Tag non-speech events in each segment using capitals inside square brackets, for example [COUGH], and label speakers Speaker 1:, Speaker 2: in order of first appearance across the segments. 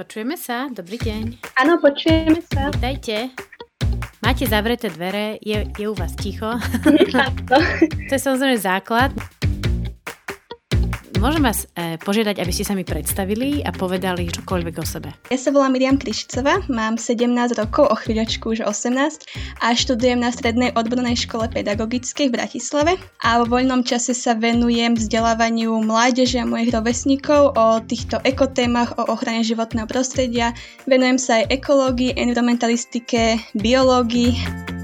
Speaker 1: Počujeme sa? Dobrý deň.
Speaker 2: Áno, počujeme sa.
Speaker 1: Vítajte. Máte zavreté dvere, je, je u vás ticho. to je samozrejme základ. Môžem vás e, požiadať, aby ste sa mi predstavili a povedali čokoľvek o sebe.
Speaker 2: Ja sa volám Miriam Krišicová, mám 17 rokov, o chvíľočku už 18 a študujem na Strednej odbornej škole pedagogickej v Bratislave a vo voľnom čase sa venujem vzdelávaniu mládeže a mojich rovesníkov o týchto ekotémach, o ochrane životného prostredia. Venujem sa aj ekológii, environmentalistike, biológii.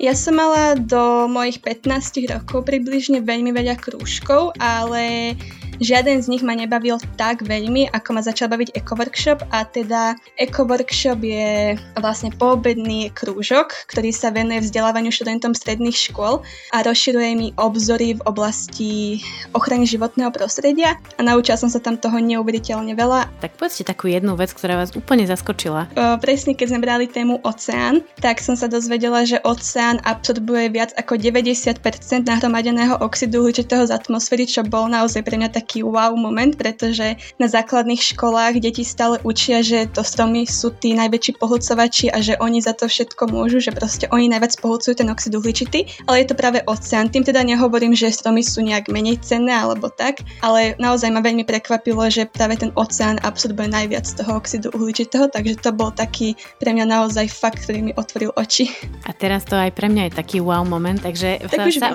Speaker 2: Ja som mala do mojich 15 rokov približne veľmi veľa krúžkov, ale Žiaden z nich ma nebavil tak veľmi, ako ma začal baviť Eco Workshop a teda Eco Workshop je vlastne poobedný krúžok, ktorý sa venuje vzdelávaniu študentom stredných škôl a rozširuje mi obzory v oblasti ochrany životného prostredia a naučila som sa tam toho neuveriteľne veľa.
Speaker 1: Tak povedzte takú jednu vec, ktorá vás úplne zaskočila.
Speaker 2: O, presne keď sme brali tému oceán, tak som sa dozvedela, že oceán absorbuje viac ako 90% nahromadeného oxidu uhličitého z atmosféry, čo bol naozaj pre mňa tak taký wow moment, pretože na základných školách deti stále učia, že to stromy sú tí najväčší pohlcovači a že oni za to všetko môžu, že proste oni najviac pohlcujú ten oxid uhličitý, ale je to práve oceán. Tým teda nehovorím, že stromy sú nejak menej cenné alebo tak, ale naozaj ma veľmi prekvapilo, že práve ten oceán absorbuje najviac toho oxidu uhličitého, takže to bol taký pre mňa naozaj fakt, ktorý mi otvoril oči.
Speaker 1: A teraz to aj pre mňa je taký wow moment, takže
Speaker 2: tak už sa,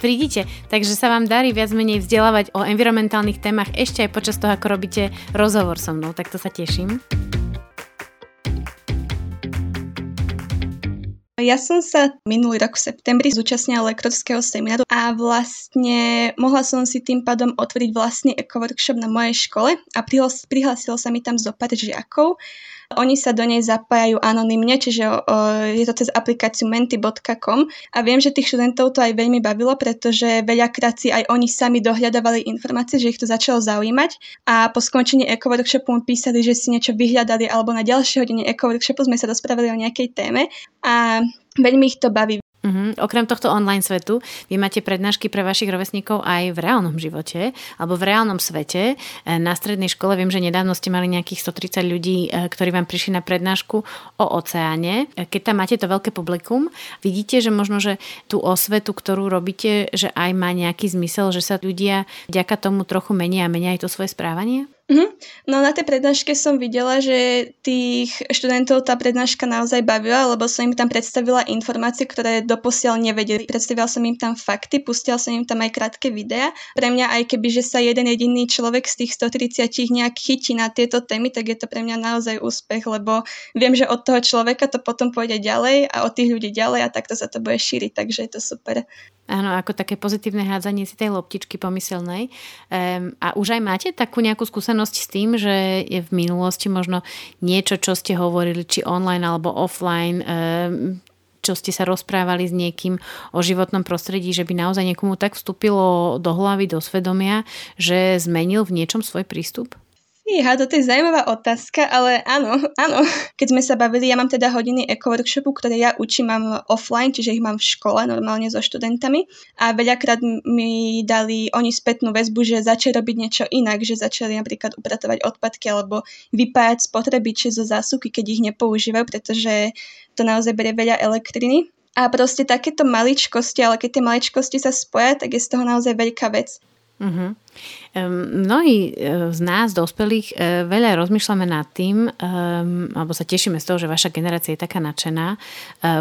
Speaker 1: prídite, [LAUGHS] takže sa vám darí viac menej vzdelávať o environment environmentálnych témach ešte aj počas toho, ako robíte rozhovor so mnou, tak to sa teším.
Speaker 2: Ja som sa minulý rok v septembri zúčastnila lektorského semináru a vlastne mohla som si tým pádom otvoriť vlastný eco-workshop na mojej škole a prihlásilo sa mi tam zo pár žiakov oni sa do nej zapájajú anonymne, čiže je to cez aplikáciu menti.com a viem, že tých študentov to aj veľmi bavilo, pretože veľakrát si aj oni sami dohľadávali informácie, že ich to začalo zaujímať. A po skončení Eco Workshopu písali, že si niečo vyhľadali alebo na ďalšie Eco Workshopu sme sa rozprávali o nejakej téme. A veľmi ich to baví.
Speaker 1: Uh-huh. Okrem tohto online svetu, vy máte prednášky pre vašich rovesníkov aj v reálnom živote alebo v reálnom svete. E, na strednej škole viem, že nedávno ste mali nejakých 130 ľudí, e, ktorí vám prišli na prednášku o oceáne. E, keď tam máte to veľké publikum, vidíte, že možno, že tú osvetu, ktorú robíte, že aj má nejaký zmysel, že sa ľudia vďaka tomu trochu menia a menia aj to svoje správanie?
Speaker 2: Mm-hmm. No na tej prednáške som videla, že tých študentov tá prednáška naozaj bavila, lebo som im tam predstavila informácie, ktoré doposiaľ nevedeli. Predstavila som im tam fakty, pustila som im tam aj krátke videa. Pre mňa aj keby, že sa jeden jediný človek z tých 130 nejak chytí na tieto témy, tak je to pre mňa naozaj úspech, lebo viem, že od toho človeka to potom pôjde ďalej a od tých ľudí ďalej a takto sa to bude šíriť, takže je to super.
Speaker 1: Áno, ako také pozitívne hádzanie si tej loptičky pomyselnej. Um, a už aj máte takú nejakú skúsenosť s tým, že je v minulosti možno niečo, čo ste hovorili, či online alebo offline, um, čo ste sa rozprávali s niekým o životnom prostredí, že by naozaj niekomu tak vstúpilo do hlavy, do svedomia, že zmenil v niečom svoj prístup?
Speaker 2: Fíha, toto je zaujímavá otázka, ale áno, áno. Keď sme sa bavili, ja mám teda hodiny eco-workshopu, ktoré ja učím, mám offline, čiže ich mám v škole normálne so študentami a veľakrát mi dali oni spätnú väzbu, že začali robiť niečo inak, že začali napríklad upratovať odpadky alebo vypájať spotrebiče zo zásuvky, keď ich nepoužívajú, pretože to naozaj berie veľa elektriny. A proste takéto maličkosti, ale keď tie maličkosti sa spoja, tak je z toho naozaj veľká vec.
Speaker 1: Uh-huh. Mnohí e, z nás, dospelých, e, veľa rozmýšľame nad tým, alebo sa tešíme z toho, že vaša generácia je taká nadšená e,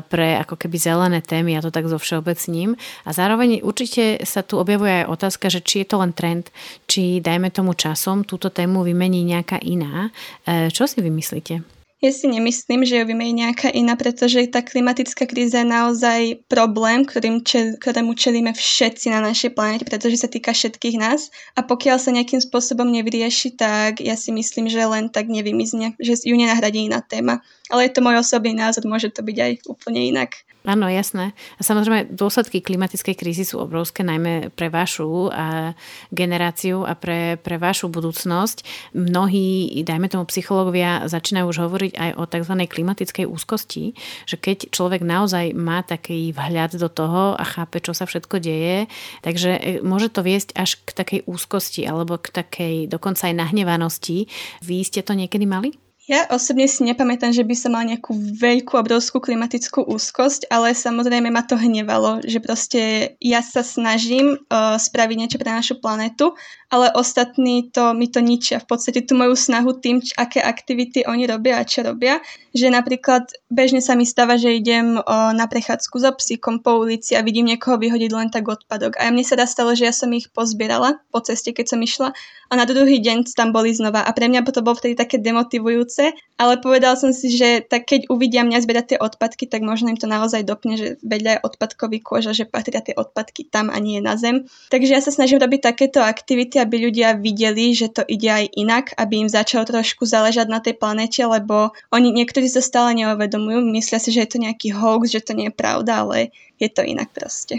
Speaker 1: pre ako keby zelené témy, ja to tak zo všeobecním. A zároveň určite sa tu objavuje aj otázka, že či je to len trend, či dajme tomu časom túto tému vymení nejaká iná. Čo si vymyslíte?
Speaker 2: Ja si nemyslím, že ju vymení nejaká iná, pretože tá klimatická kríza je naozaj problém, ktorým čel, ktorému čelíme všetci na našej planete, pretože sa týka všetkých nás. A pokiaľ sa nejakým spôsobom nevyrieši, tak ja si myslím, že len tak nevymizne, že ju nenahradí iná téma. Ale je to môj osobný názor, môže to byť aj úplne inak.
Speaker 1: Áno, jasné. A samozrejme, dôsledky klimatickej krízy sú obrovské, najmä pre vašu a generáciu a pre, pre vašu budúcnosť. Mnohí, dajme tomu psychológovia, začínajú už hovoriť aj o tzv. klimatickej úzkosti, že keď človek naozaj má taký vhľad do toho a chápe, čo sa všetko deje, takže e, môže to viesť až k takej úzkosti alebo k takej dokonca aj nahnevanosti. Vy ste to niekedy mali?
Speaker 2: Ja osobne si nepamätám, že by som mal nejakú veľkú, obrovskú klimatickú úzkosť, ale samozrejme ma to hnevalo, že proste ja sa snažím uh, spraviť niečo pre našu planetu, ale ostatní to, mi to ničia. V podstate tú moju snahu tým, č- aké aktivity oni robia a čo robia. Že napríklad bežne sa mi stáva, že idem uh, na prechádzku so psíkom po ulici a vidím niekoho vyhodiť len tak odpadok. A mne sa dá stalo, že ja som ich pozbierala po ceste, keď som išla a na druhý deň tam boli znova. A pre mňa to bolo vtedy také demotivujúce, ale povedal som si, že tak keď uvidia mňa zbierať tie odpadky, tak možno im to naozaj dopne, že vedľa je odpadkový kôž a že patria tie odpadky tam a nie na zem. Takže ja sa snažím robiť takéto aktivity, aby ľudia videli, že to ide aj inak, aby im začalo trošku záležať na tej planete, lebo oni niektorí sa stále neuvedomujú, myslia si, že je to nejaký hoax, že to nie je pravda, ale je to inak proste.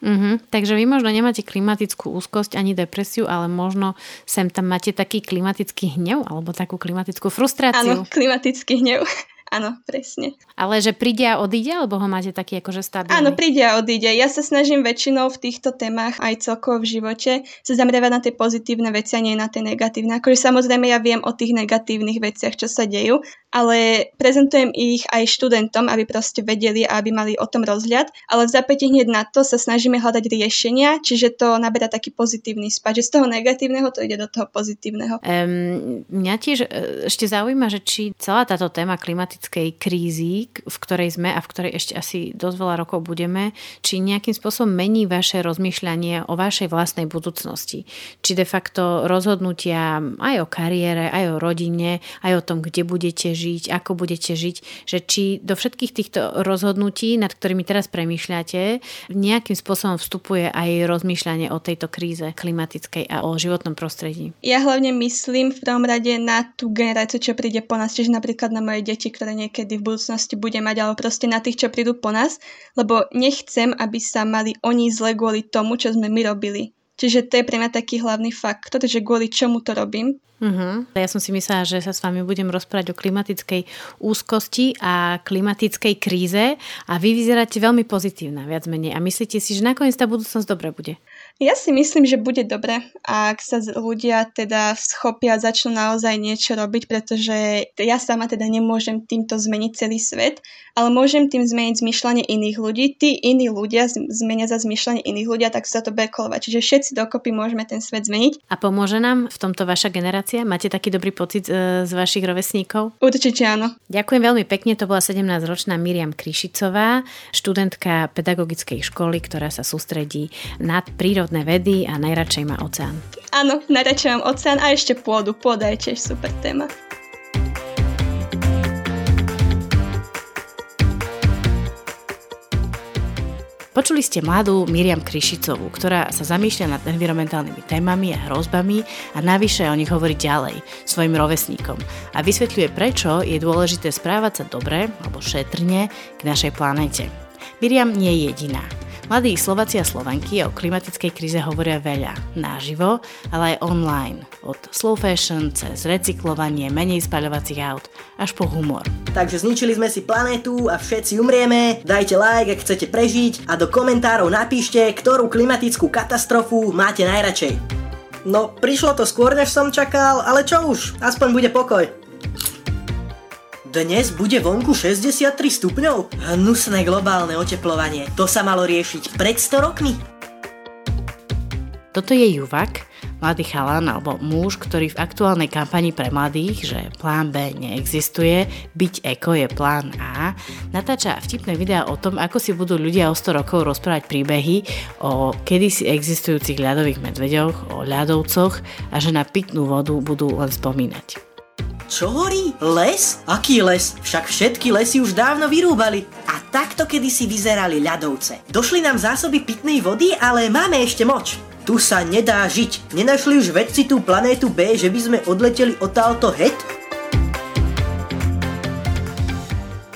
Speaker 1: Mm-hmm. Takže vy možno nemáte klimatickú úzkosť ani depresiu, ale možno sem tam máte taký klimatický hnev alebo takú klimatickú frustráciu.
Speaker 2: Áno, klimatický hnev. Áno, presne.
Speaker 1: Ale že príde a odíde, alebo ho máte taký akože stabilný?
Speaker 2: Áno, príde a odíde. Ja sa snažím väčšinou v týchto témach aj celkovo v živote sa zameriavať na tie pozitívne veci a nie na tie negatívne. Akože samozrejme ja viem o tých negatívnych veciach, čo sa dejú, ale prezentujem ich aj študentom, aby proste vedeli a aby mali o tom rozhľad. Ale v zapäti hneď na to sa snažíme hľadať riešenia, čiže to naberá taký pozitívny spad, že z toho negatívneho to ide do toho pozitívneho.
Speaker 1: Um, mňa tiež e, ešte zaujíma, že či celá táto téma klimatickej krízy, v ktorej sme a v ktorej ešte asi dosť veľa rokov budeme, či nejakým spôsobom mení vaše rozmýšľanie o vašej vlastnej budúcnosti. Či de facto rozhodnutia aj o kariére, aj o rodine, aj o tom, kde budete žiť, ako budete žiť, že či do všetkých týchto rozhodnutí, nad ktorými teraz premýšľate, nejakým spôsobom vstupuje aj rozmýšľanie o tejto kríze klimatickej a o životnom prostredí.
Speaker 2: Ja hlavne myslím v prvom rade na tú generáciu, čo príde po nás, čiže napríklad na moje deti, ktoré niekedy v budúcnosti bude mať, alebo proste na tých, čo prídu po nás, lebo nechcem, aby sa mali oni zle kvôli tomu, čo sme my robili. Čiže to je pre mňa taký hlavný faktor, že kvôli čomu to robím.
Speaker 1: Uh-huh. Ja som si myslela, že sa s vami budem rozprávať o klimatickej úzkosti a klimatickej kríze a vy vyzeráte veľmi pozitívna, viac menej. A myslíte si, že nakoniec tá budúcnosť dobre bude?
Speaker 2: Ja si myslím, že bude dobre, ak sa ľudia teda schopia, začnú naozaj niečo robiť, pretože ja sama teda nemôžem týmto zmeniť celý svet, ale môžem tým zmeniť zmyšľanie iných ľudí. Tí iní ľudia zmenia za zmyšľanie iných ľudia, tak sa to bekolovať. Čiže všetci dokopy môžeme ten svet zmeniť.
Speaker 1: A pomôže nám v tomto vaša generácia? Máte taký dobrý pocit e, z vašich rovesníkov?
Speaker 2: Určite áno.
Speaker 1: Ďakujem veľmi pekne, to bola 17-ročná Miriam Krišicová, študentka pedagogickej školy, ktorá sa sústredí na prírodné prírodné vedy a najradšej má oceán.
Speaker 2: Áno, najradšej mám oceán a ešte pôdu. Pôda je tiež super téma.
Speaker 1: Počuli ste mladú Miriam Krišicovú, ktorá sa zamýšľa nad environmentálnymi témami a hrozbami a navyše o nich hovorí ďalej svojim rovesníkom a vysvetľuje, prečo je dôležité správať sa dobre alebo šetrne k našej planete. Miriam nie je jediná. Mladí Slováci a Slovanky o klimatickej kríze hovoria veľa, naživo, ale aj online. Od slow fashion cez recyklovanie, menej spaľovacích aut, až po humor.
Speaker 3: Takže zničili sme si planétu a všetci umrieme, dajte like, ak chcete prežiť a do komentárov napíšte, ktorú klimatickú katastrofu máte najradšej. No, prišlo to skôr, než som čakal, ale čo už, aspoň bude pokoj. Dnes bude vonku 63 stupňov? Hnusné globálne oteplovanie. To sa malo riešiť pred 100 rokmi?
Speaker 1: Toto je Juvak, mladý chalan alebo muž, ktorý v aktuálnej kampani pre mladých, že plán B neexistuje, byť eko je plán A, natáča vtipné videá o tom, ako si budú ľudia o 100 rokov rozprávať príbehy o kedysi existujúcich ľadových medveďoch, o ľadovcoch a že na pitnú vodu budú len spomínať.
Speaker 3: Čo horí? Les? Aký les? Však všetky lesy už dávno vyrúbali. A takto kedysi vyzerali ľadovce. Došli nám zásoby pitnej vody, ale máme ešte moč. Tu sa nedá žiť. Nenašli už vedci tú planétu B, že by sme odleteli odtálto het?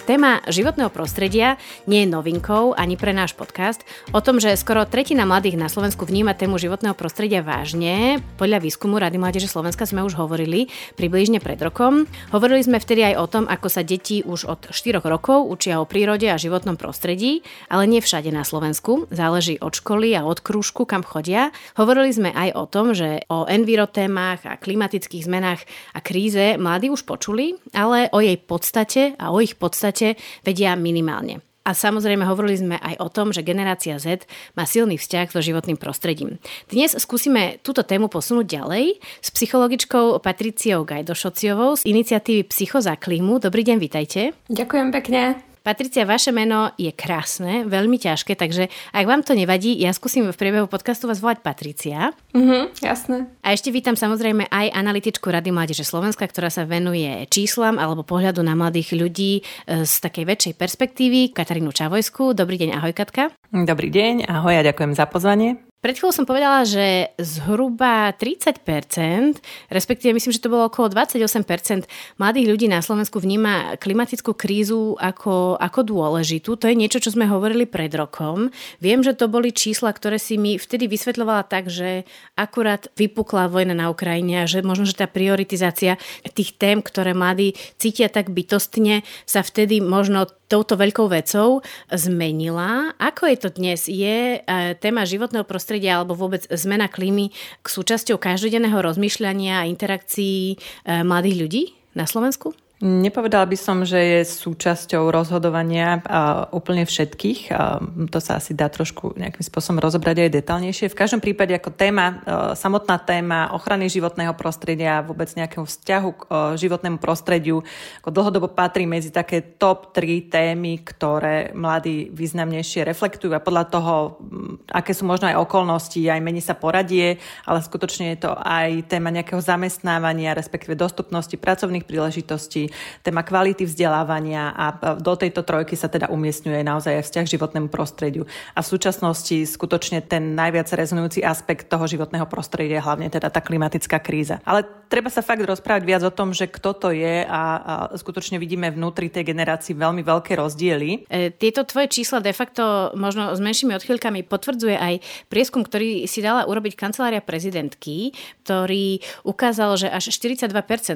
Speaker 1: Téma životného prostredia nie je novinkou ani pre náš podcast. O tom, že skoro tretina mladých na Slovensku vníma tému životného prostredia vážne, podľa výskumu Rady Mládeže Slovenska sme už hovorili približne pred rokom. Hovorili sme vtedy aj o tom, ako sa deti už od 4 rokov učia o prírode a životnom prostredí, ale nie všade na Slovensku. Záleží od školy a od krúžku, kam chodia. Hovorili sme aj o tom, že o envirotémach a klimatických zmenách a kríze mladí už počuli, ale o jej podstate a o ich podstate podstate vedia minimálne. A samozrejme hovorili sme aj o tom, že generácia Z má silný vzťah so životným prostredím. Dnes skúsime túto tému posunúť ďalej s psychologičkou Patriciou Gajdošociovou z iniciatívy Psycho za klímu. Dobrý deň, vitajte.
Speaker 4: Ďakujem pekne.
Speaker 1: Patricia, vaše meno je krásne, veľmi ťažké, takže ak vám to nevadí, ja skúsim v priebehu podcastu vás volať Patricia.
Speaker 4: Mhm, jasné.
Speaker 1: A ešte vítam samozrejme aj analytičku Rady Mládeže Slovenska, ktorá sa venuje číslam alebo pohľadu na mladých ľudí e, z takej väčšej perspektívy, Katarínu Čavojsku. Dobrý deň, ahoj Katka.
Speaker 5: Dobrý deň, ahoj a ďakujem za pozvanie.
Speaker 1: Pred chvíľou som povedala, že zhruba 30%, respektíve myslím, že to bolo okolo 28% mladých ľudí na Slovensku vníma klimatickú krízu ako, ako dôležitú. To je niečo, čo sme hovorili pred rokom. Viem, že to boli čísla, ktoré si mi vtedy vysvetľovala tak, že akurát vypukla vojna na Ukrajine a že možno, že tá prioritizácia tých tém, ktoré mladí cítia tak bytostne, sa vtedy možno touto veľkou vecou zmenila. Ako je to dnes? Je e, téma životného prostredia alebo vôbec zmena klímy k súčasťou každodenného rozmýšľania a interakcií e, mladých ľudí na Slovensku?
Speaker 5: Nepovedala by som, že je súčasťou rozhodovania úplne všetkých. To sa asi dá trošku nejakým spôsobom rozobrať aj detálnejšie. V každom prípade ako téma, samotná téma ochrany životného prostredia vôbec nejakého vzťahu k životnému prostrediu ako dlhodobo patrí medzi také top 3 témy, ktoré mladí významnejšie reflektujú a podľa toho, um, aké sú možno aj okolnosti, aj mení sa poradie, ale skutočne je to aj téma nejakého zamestnávania, respektíve dostupnosti pracovných príležitostí, téma kvality vzdelávania a do tejto trojky sa teda umiestňuje naozaj aj vzťah životnému prostrediu. A v súčasnosti skutočne ten najviac rezonujúci aspekt toho životného prostredia je hlavne teda tá klimatická kríza. Ale treba sa fakt rozprávať viac o tom, že kto to je a, a skutočne vidíme vnútri tej generácii veľmi veľké rozdiely.
Speaker 1: E, tieto tvoje čísla de facto možno s menšími odchýlkami potvrdzuje aj prieskum, ktorý si dala urobiť kancelária prezidentky, ktorý ukázal, že až 42%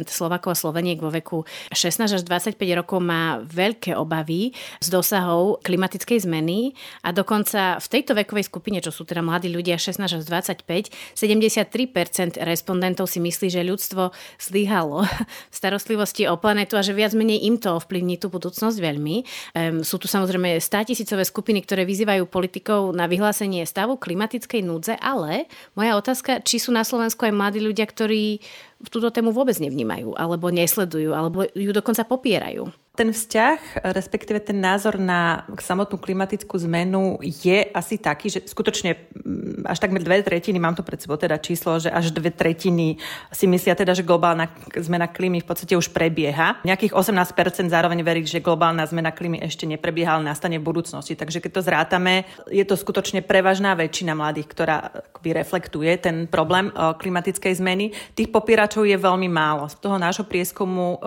Speaker 1: Slovakov a Sloveniek vo veku 16 až 25 rokov má veľké obavy z dosahov klimatickej zmeny a dokonca v tejto vekovej skupine, čo sú teda mladí ľudia 16 až 25, 73% respondentov si myslí, že ľudstvo zlyhalo v starostlivosti o planetu a že viac menej im to ovplyvní tú budúcnosť veľmi. Um, sú tu samozrejme 100 tisícové skupiny, ktoré vyzývajú politikov na vyhlásenie stavu klimatickej núdze, ale moja otázka, či sú na Slovensku aj mladí ľudia, ktorí túto tému vôbec nevnímajú, alebo nesledujú, alebo ju dokonca popierajú
Speaker 5: ten vzťah, respektíve ten názor na samotnú klimatickú zmenu je asi taký, že skutočne mm, až takmer dve tretiny, mám to pred sebou teda číslo, že až dve tretiny si myslia teda, že globálna zmena klímy v podstate už prebieha. Nejakých 18% zároveň verí, že globálna zmena klímy ešte neprebieha, ale nastane v budúcnosti. Takže keď to zrátame, je to skutočne prevažná väčšina mladých, ktorá akoby reflektuje ten problém klimatickej zmeny. Tých popieračov je veľmi málo. Z toho nášho prieskumu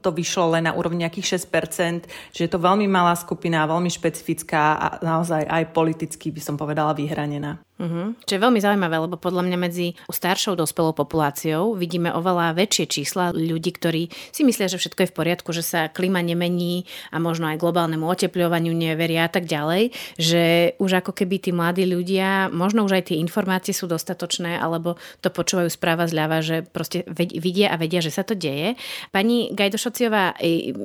Speaker 5: to vyšlo len na úrovni nejakých 6%, že je to veľmi malá skupina, veľmi špecifická a naozaj aj politicky by som povedala vyhranená.
Speaker 1: Uh-huh. Čo je veľmi zaujímavé, lebo podľa mňa medzi staršou dospelou populáciou vidíme oveľa väčšie čísla ľudí, ktorí si myslia, že všetko je v poriadku, že sa klíma nemení a možno aj globálnemu otepľovaniu neveria a tak ďalej, že už ako keby tí mladí ľudia, možno už aj tie informácie sú dostatočné, alebo to počúvajú správa zľava, že proste vidia a vedia, že sa to deje. Pani Gajdošociová,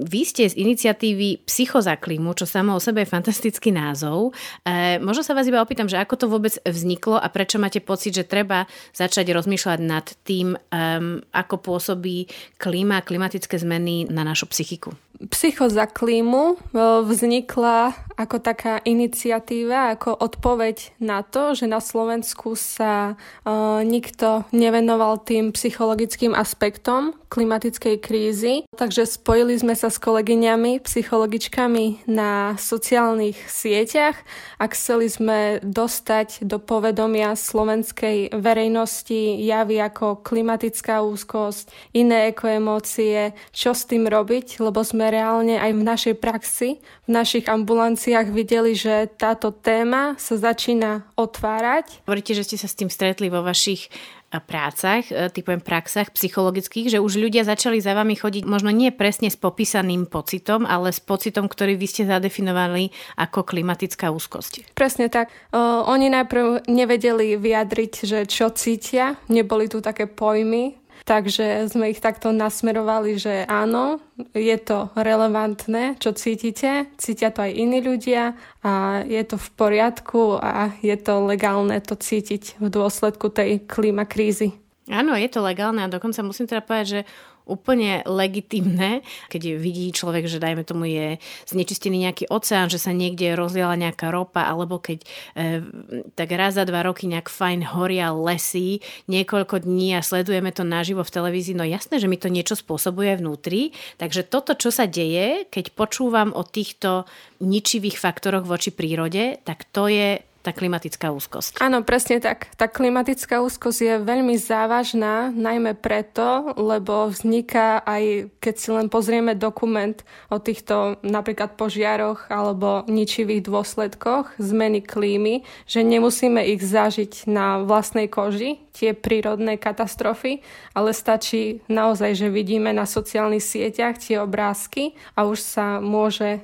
Speaker 1: vy ste z iniciatívy Psycho za klímu, čo samo o sebe je fantastický názov. E, možno sa vás iba opýtam, že ako to vôbec vzniklo a prečo máte pocit, že treba začať rozmýšľať nad tým, um, ako pôsobí klíma klimatické zmeny na našu psychiku?
Speaker 4: Psycho za klímu e, vznikla ako taká iniciatíva, ako odpoveď na to, že na Slovensku sa uh, nikto nevenoval tým psychologickým aspektom klimatickej krízy. Takže spojili sme sa s kolegyňami, psychologičkami na sociálnych sieťach a chceli sme dostať do povedomia slovenskej verejnosti javy ako klimatická úzkosť, iné ekoemócie, čo s tým robiť, lebo sme reálne aj v našej praxi, v našich ambulanciách videli, že táto téma sa začína otvárať.
Speaker 1: Hovoríte, že ste sa s tým stretli vo vašich prácach, e, typujem praxách psychologických, že už ľudia začali za vami chodiť možno nie presne s popísaným pocitom, ale s pocitom, ktorý vy ste zadefinovali ako klimatická úzkosť.
Speaker 4: Presne tak. O, oni najprv nevedeli vyjadriť, že čo cítia, neboli tu také pojmy, Takže sme ich takto nasmerovali, že áno, je to relevantné, čo cítite, cítia to aj iní ľudia a je to v poriadku a je to legálne to cítiť v dôsledku tej klimakrízy.
Speaker 1: Áno, je to legálne a dokonca musím teda povedať, že úplne legitimné, keď vidí človek, že dajme tomu je znečistený nejaký oceán, že sa niekde rozliala nejaká ropa, alebo keď e, tak raz za dva roky nejak fajn horia lesy niekoľko dní a sledujeme to naživo v televízii, no jasné, že mi to niečo spôsobuje vnútri. Takže toto, čo sa deje, keď počúvam o týchto ničivých faktoroch voči prírode, tak to je tá klimatická úzkosť.
Speaker 4: Áno, presne tak. Tá klimatická úzkosť je veľmi závažná, najmä preto, lebo vzniká aj, keď si len pozrieme dokument o týchto napríklad požiaroch alebo ničivých dôsledkoch zmeny klímy, že nemusíme ich zažiť na vlastnej koži, tie prírodné katastrofy, ale stačí naozaj, že vidíme na sociálnych sieťach tie obrázky a už sa môže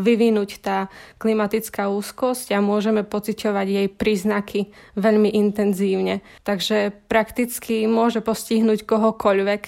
Speaker 4: vyvinúť tá klimatická úzkosť a môžeme pociťovať jej príznaky veľmi intenzívne. Takže prakticky môže postihnúť kohokoľvek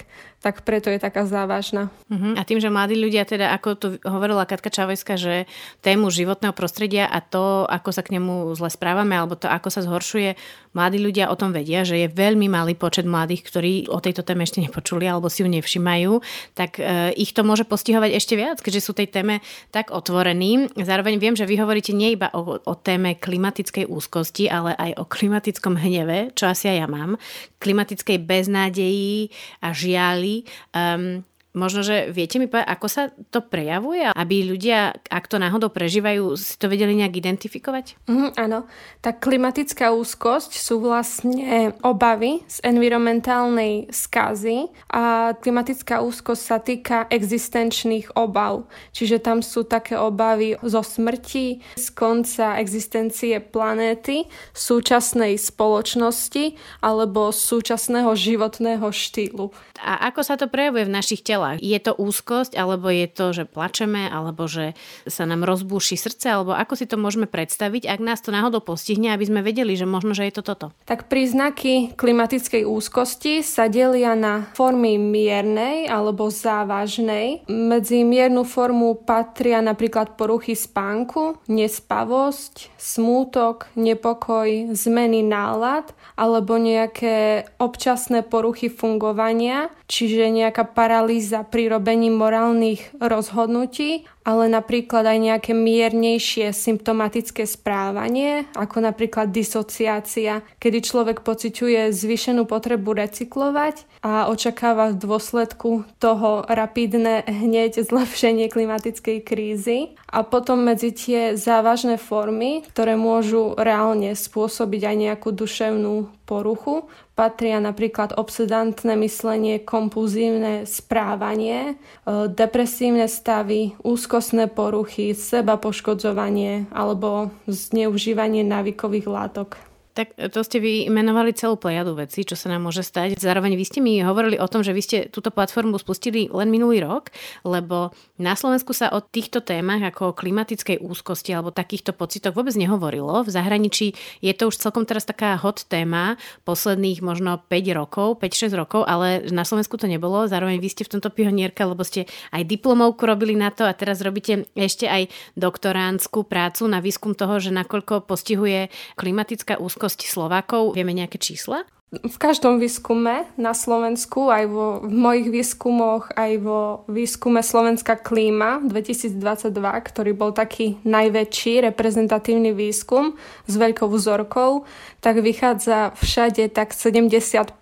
Speaker 4: tak preto je taká závažná.
Speaker 1: Uh-huh. A tým, že mladí ľudia, teda ako to hovorila Katka Čavojská, že tému životného prostredia a to, ako sa k nemu zle správame, alebo to, ako sa zhoršuje, mladí ľudia o tom vedia, že je veľmi malý počet mladých, ktorí o tejto téme ešte nepočuli alebo si ju nevšimajú, tak e, ich to môže postihovať ešte viac, keďže sú tej téme tak otvorení. Zároveň viem, že vy hovoríte nie iba o, o téme klimatickej úzkosti, ale aj o klimatickom hneve, čo asi aj ja mám, klimatickej beznádeji a žiali Um, Možno, že viete mi povedať, ako sa to prejavuje, aby ľudia, ak to náhodou prežívajú, si to vedeli nejak identifikovať?
Speaker 4: Mm, áno. Tá klimatická úzkosť sú vlastne obavy z environmentálnej skazy a klimatická úzkosť sa týka existenčných obav. Čiže tam sú také obavy zo smrti, z konca existencie planéty, súčasnej spoločnosti alebo súčasného životného štýlu.
Speaker 1: A ako sa to prejavuje v našich telách? Telách. Je to úzkosť, alebo je to, že plačeme, alebo že sa nám rozbúši srdce, alebo ako si to môžeme predstaviť, ak nás to náhodou postihne, aby sme vedeli, že možno, že je to toto.
Speaker 4: Tak príznaky klimatickej úzkosti sa delia na formy miernej alebo závažnej. Medzi miernu formu patria napríklad poruchy spánku, nespavosť, smútok, nepokoj, zmeny nálad alebo nejaké občasné poruchy fungovania, čiže nejaká paralýza pri robení morálnych rozhodnutí ale napríklad aj nejaké miernejšie symptomatické správanie, ako napríklad disociácia, kedy človek pociťuje zvýšenú potrebu recyklovať a očakáva v dôsledku toho rapidné hneď zlepšenie klimatickej krízy. A potom medzi tie závažné formy, ktoré môžu reálne spôsobiť aj nejakú duševnú poruchu, patria napríklad obsedantné myslenie, kompulzívne správanie, e, depresívne stavy, úzkostné poruchy, seba poškodzovanie alebo zneužívanie návykových látok.
Speaker 1: Tak to ste vymenovali celú plejadu veci, čo sa nám môže stať. Zároveň vy ste mi hovorili o tom, že vy ste túto platformu spustili len minulý rok, lebo na Slovensku sa o týchto témach ako o klimatickej úzkosti alebo takýchto pocitoch vôbec nehovorilo. V zahraničí je to už celkom teraz taká hot téma posledných možno 5 rokov, 5-6 rokov, ale na Slovensku to nebolo. Zároveň vy ste v tomto pionierka, lebo ste aj diplomovku robili na to a teraz robíte ešte aj doktoránsku prácu na výskum toho, že nakoľko postihuje klimatická úzkosť veľkosti Slovákov? Vieme nejaké čísla?
Speaker 4: V každom výskume na Slovensku, aj vo, v mojich výskumoch, aj vo výskume Slovenská klíma 2022, ktorý bol taký najväčší reprezentatívny výskum s veľkou vzorkou, tak vychádza všade tak 70%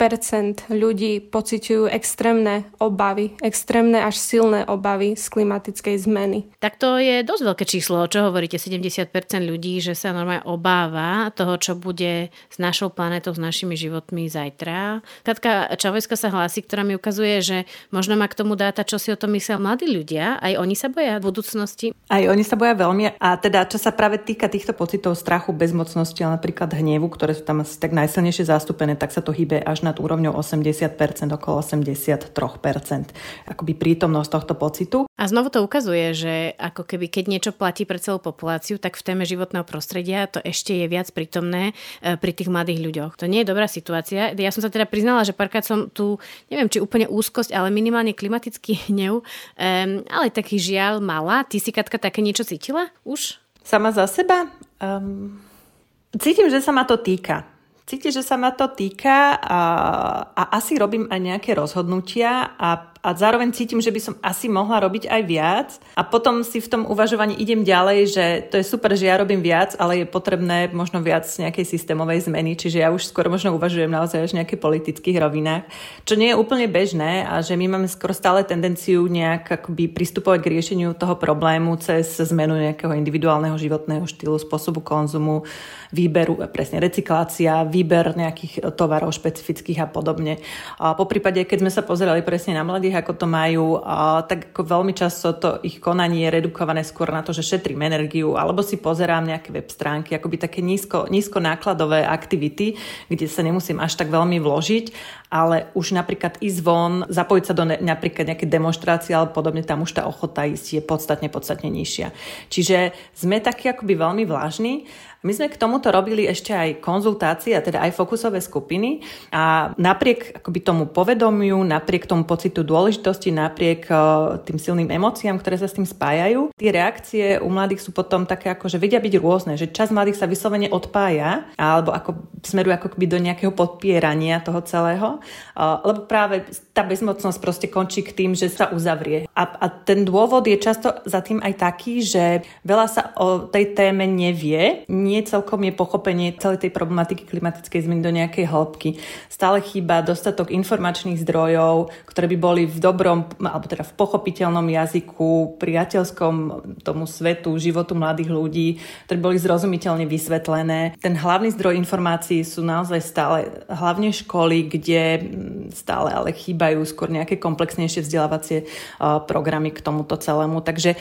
Speaker 4: ľudí pociťujú extrémne obavy, extrémne až silné obavy z klimatickej zmeny.
Speaker 1: Tak to je dosť veľké číslo. Čo hovoríte? 70% ľudí, že sa normálne obáva toho, čo bude s našou planetou, s našimi životmi problémy zajtra. Katka Čavojska sa hlási, ktorá mi ukazuje, že možno má k tomu dáta, čo si o tom myslia mladí ľudia. Aj oni sa boja v budúcnosti?
Speaker 5: Aj oni sa boja veľmi. A teda, čo sa práve týka týchto pocitov strachu, bezmocnosti, ale napríklad hnevu, ktoré sú tam asi tak najsilnejšie zastúpené, tak sa to hýbe až nad úrovňou 80%, okolo 83%. Akoby prítomnosť tohto pocitu.
Speaker 1: A znovu to ukazuje, že ako keby keď niečo platí pre celú populáciu, tak v téme životného prostredia to ešte je viac prítomné e, pri tých mladých ľuďoch. To nie je dobrá situácia. Ja som sa teda priznala, že párkrát som tu, neviem, či úplne úzkosť, ale minimálne klimatický [LAUGHS] hnev, um, ale taký žiaľ mala. Ty si, Katka, také niečo cítila už?
Speaker 5: Sama za seba? Um, cítim, že sa ma to týka. Cítim, že sa ma to týka a, a asi robím aj nejaké rozhodnutia a a zároveň cítim, že by som asi mohla robiť aj viac a potom si v tom uvažovaní idem ďalej, že to je super, že ja robím viac, ale je potrebné možno viac nejakej systémovej zmeny, čiže ja už skôr možno uvažujem naozaj až v nejakých politických rovinách, čo nie je úplne bežné a že my máme skôr stále tendenciu nejak akoby pristupovať k riešeniu toho problému cez zmenu nejakého individuálneho životného štýlu, spôsobu konzumu, výberu, presne recyklácia, výber nejakých tovarov špecifických a podobne. A po prípade, keď sme sa pozerali presne na mladých, ako to majú, tak ako veľmi často to ich konanie je redukované skôr na to, že šetrím energiu, alebo si pozerám nejaké web stránky, akoby také nízko, nízko nákladové aktivity, kde sa nemusím až tak veľmi vložiť, ale už napríklad ísť von, zapojiť sa do ne, napríklad nejaké demonstrácie alebo podobne, tam už tá ochota ísť je podstatne, podstatne nižšia. Čiže sme takí akoby veľmi vlážni my sme k tomuto robili ešte aj konzultácie, a teda aj fokusové skupiny a napriek akoby tomu povedomiu, napriek tomu pocitu dôležitosti, napriek uh, tým silným emóciám, ktoré sa s tým spájajú, tie reakcie u mladých sú potom také ako, že vedia byť rôzne, že čas mladých sa vyslovene odpája alebo ako smeruje ako keby do nejakého podpierania toho celého, uh, lebo práve tá bezmocnosť proste končí k tým, že sa uzavrie. A, a ten dôvod je často za tým aj taký, že veľa sa o tej téme nevie, nie nie celkom je pochopenie celej tej problematiky klimatickej zmeny do nejakej hĺbky. Stále chýba dostatok informačných zdrojov, ktoré by boli v dobrom, alebo teda v pochopiteľnom jazyku, priateľskom tomu svetu, životu mladých ľudí, ktoré boli zrozumiteľne vysvetlené. Ten hlavný zdroj informácií sú naozaj stále hlavne školy, kde stále ale chýbajú skôr nejaké komplexnejšie vzdelávacie programy k tomuto celému. Takže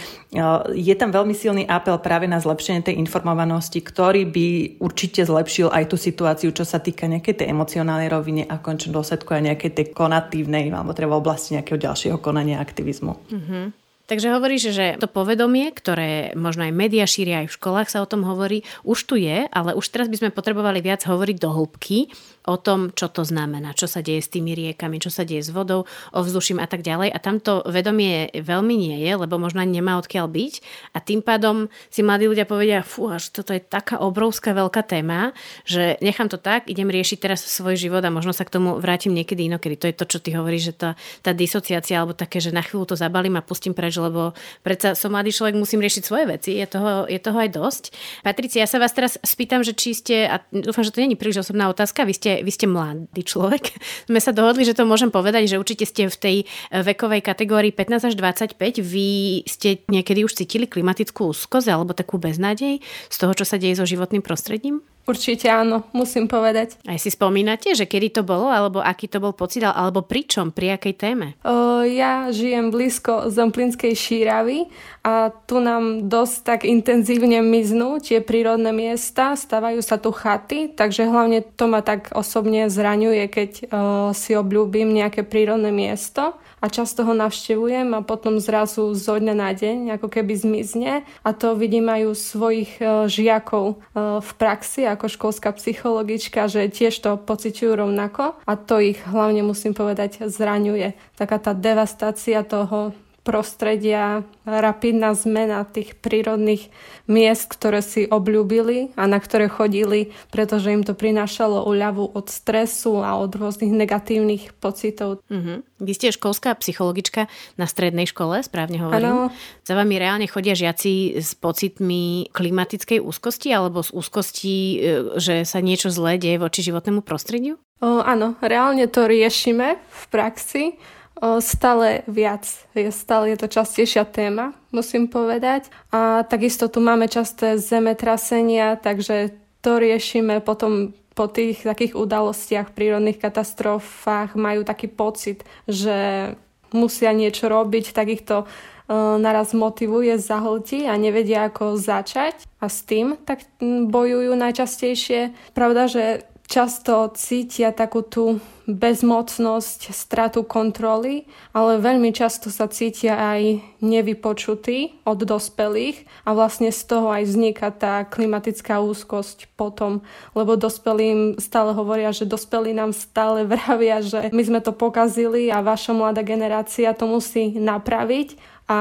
Speaker 5: je tam veľmi silný apel práve na zlepšenie tej informovanosti, ktorá ktorý by určite zlepšil aj tú situáciu, čo sa týka nejakej tej emocionálnej rovine a končnom dôsledku aj nejakej tej konatívnej, alebo treba v oblasti nejakého ďalšieho konania aktivizmu.
Speaker 1: Mm-hmm. Takže hovoríš, že to povedomie, ktoré možno aj média šíria, aj v školách sa o tom hovorí, už tu je, ale už teraz by sme potrebovali viac hovoriť do hĺbky o tom, čo to znamená, čo sa deje s tými riekami, čo sa deje s vodou, ovzduším a tak ďalej. A tamto vedomie veľmi nie je, lebo možno nemá odkiaľ byť. A tým pádom si mladí ľudia povedia, fú, až toto je taká obrovská veľká téma, že nechám to tak, idem riešiť teraz svoj život a možno sa k tomu vrátim niekedy inokedy. To je to, čo ty hovoríš, že tá, tá disociácia alebo také, že na chvíľu to zabalím a pustím preč, lebo predsa som mladý človek, musím riešiť svoje veci. Je toho, je toho aj dosť. Patricia, ja sa vás teraz spýtam, že či ste, a dúfam, že to je príliš osobná otázka, vy ste vy ste mladý človek. [LAUGHS] Sme sa dohodli, že to môžem povedať, že určite ste v tej eh, vekovej kategórii 15 až 25. Vy ste niekedy už cítili klimatickú úzkosť alebo takú beznádej z toho, čo sa deje so životným prostredím?
Speaker 4: Určite áno, musím povedať.
Speaker 1: Aj si spomínate, že kedy to bolo, alebo aký to bol pocit, alebo pričom, pri akej téme?
Speaker 4: O, ja žijem blízko Zemplínskej šíravy a tu nám dosť tak intenzívne miznú tie prírodné miesta, stávajú sa tu chaty, takže hlavne to ma tak osobne zraňuje, keď o, si obľúbim nejaké prírodné miesto a často ho navštevujem a potom zrazu zo dňa na deň ako keby zmizne a to vidím aj u svojich e, žiakov e, v praxi ako školská psychologička, že tiež to pociťujú rovnako a to ich hlavne musím povedať zraňuje. Taká tá devastácia toho prostredia, rapidná zmena tých prírodných miest, ktoré si obľúbili a na ktoré chodili, pretože im to prinášalo uľavu od stresu a od rôznych negatívnych pocitov.
Speaker 1: Mm-hmm. Vy ste školská psychologička na strednej škole, správne hovorím. Ano. Za vami reálne chodia žiaci s pocitmi klimatickej úzkosti alebo z úzkosti, e, že sa niečo zlé deje voči životnému prostrediu?
Speaker 4: O, áno, reálne to riešime v praxi stále viac. Stále je to častejšia téma, musím povedať. A takisto tu máme časté zemetrasenia, takže to riešime. Potom po tých takých udalostiach, prírodných katastrofách majú taký pocit, že musia niečo robiť, tak ich to uh, naraz motivuje, zahltí a nevedia ako začať a s tým tak bojujú najčastejšie. Pravda, že často cítia takú tú bezmocnosť, stratu kontroly, ale veľmi často sa cítia aj nevypočutí od dospelých a vlastne z toho aj vzniká tá klimatická úzkosť potom, lebo dospelým stále hovoria, že dospelí nám stále [LAUGHS] vravia, že my sme to pokazili a vaša mladá generácia to musí napraviť a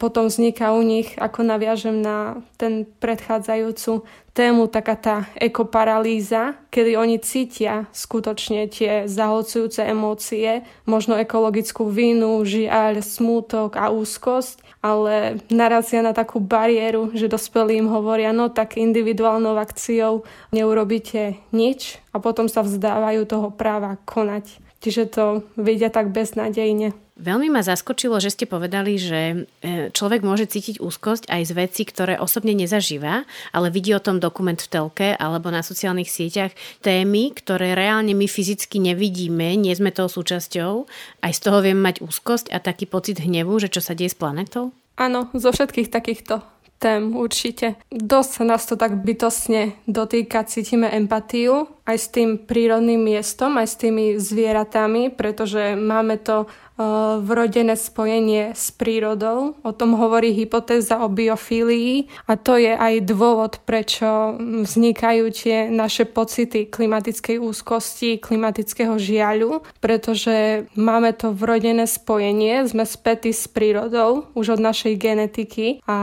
Speaker 4: potom vzniká u nich, ako naviažem na ten predchádzajúcu tému, taká tá ekoparalýza, kedy oni cítia skutočne tie zahlcujúce emócie, možno ekologickú vinu, žiaľ, smútok a úzkosť, ale narazia na takú bariéru, že dospelí im hovoria, no tak individuálnou akciou neurobíte nič a potom sa vzdávajú toho práva konať. Čiže to vidia tak beznadejne.
Speaker 1: Veľmi ma zaskočilo, že ste povedali, že e, človek môže cítiť úzkosť aj z veci, ktoré osobne nezažíva, ale vidí o tom dokument v telke alebo na sociálnych sieťach. Témy, ktoré reálne my fyzicky nevidíme, nie sme toho súčasťou, aj z toho vieme mať úzkosť a taký pocit hnevu, že čo sa deje s planetou?
Speaker 4: Áno, zo všetkých takýchto tém určite. Dosť nás to tak bytostne dotýka, cítime empatiu aj s tým prírodným miestom, aj s tými zvieratami, pretože máme to vrodené spojenie s prírodou. O tom hovorí hypotéza o biofílii a to je aj dôvod, prečo vznikajú tie naše pocity klimatickej úzkosti, klimatického žiaľu, pretože máme to vrodené spojenie, sme spätí s prírodou už od našej genetiky a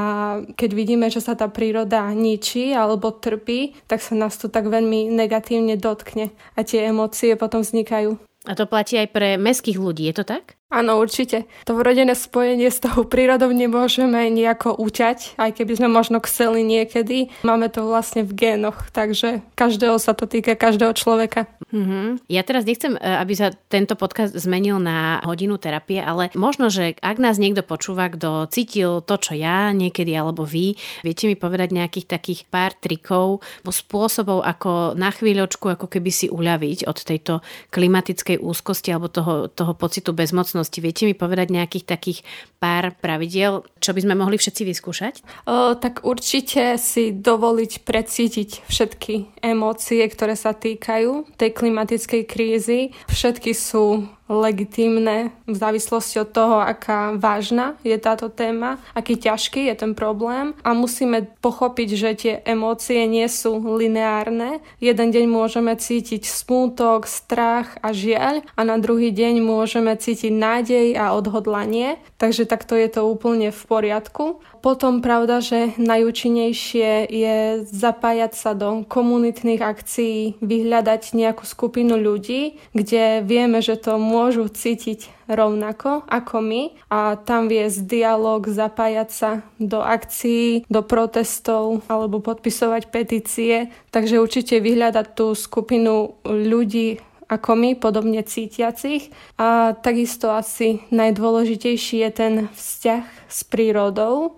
Speaker 4: keď vidíme, že sa tá príroda ničí alebo trpí, tak sa nás to tak veľmi negatívne dotkne a tie emócie potom vznikajú.
Speaker 1: A to platí aj pre meských ľudí, je to tak?
Speaker 4: Áno, určite. To vrodené spojenie s tou prírodou nemôžeme nejako uťať, aj keby sme možno chceli niekedy. Máme to vlastne v génoch, takže každého sa to týka, každého človeka.
Speaker 1: Mm-hmm. Ja teraz nechcem, e, aby sa tento podcast zmenil na hodinu terapie, ale možno, že ak nás niekto počúva, kto cítil to, čo ja niekedy alebo vy, viete mi povedať nejakých takých pár trikov, spôsobov, ako na chvíľočku ako keby si uľaviť od tejto klimatickej úzkosti alebo toho, toho pocitu bezmocnosti. Viete mi povedať nejakých takých pár pravidiel, čo by sme mohli všetci vyskúšať?
Speaker 4: O, tak určite si dovoliť precítiť všetky emócie, ktoré sa týkajú tej klimatickej krízy. Všetky sú legitímne v závislosti od toho, aká vážna je táto téma, aký ťažký je ten problém a musíme pochopiť, že tie emócie nie sú lineárne. Jeden deň môžeme cítiť smútok, strach a žiaľ a na druhý deň môžeme cítiť nádej a odhodlanie, takže takto je to úplne v poriadku. Potom pravda, že najúčinnejšie je zapájať sa do komunitných akcií, vyhľadať nejakú skupinu ľudí, kde vieme, že to môžu cítiť rovnako ako my a tam viesť dialog, zapájať sa do akcií, do protestov alebo podpisovať petície. Takže určite vyhľadať tú skupinu ľudí, ako my, podobne cítiacich. A takisto asi najdôležitejší je ten vzťah s prírodou,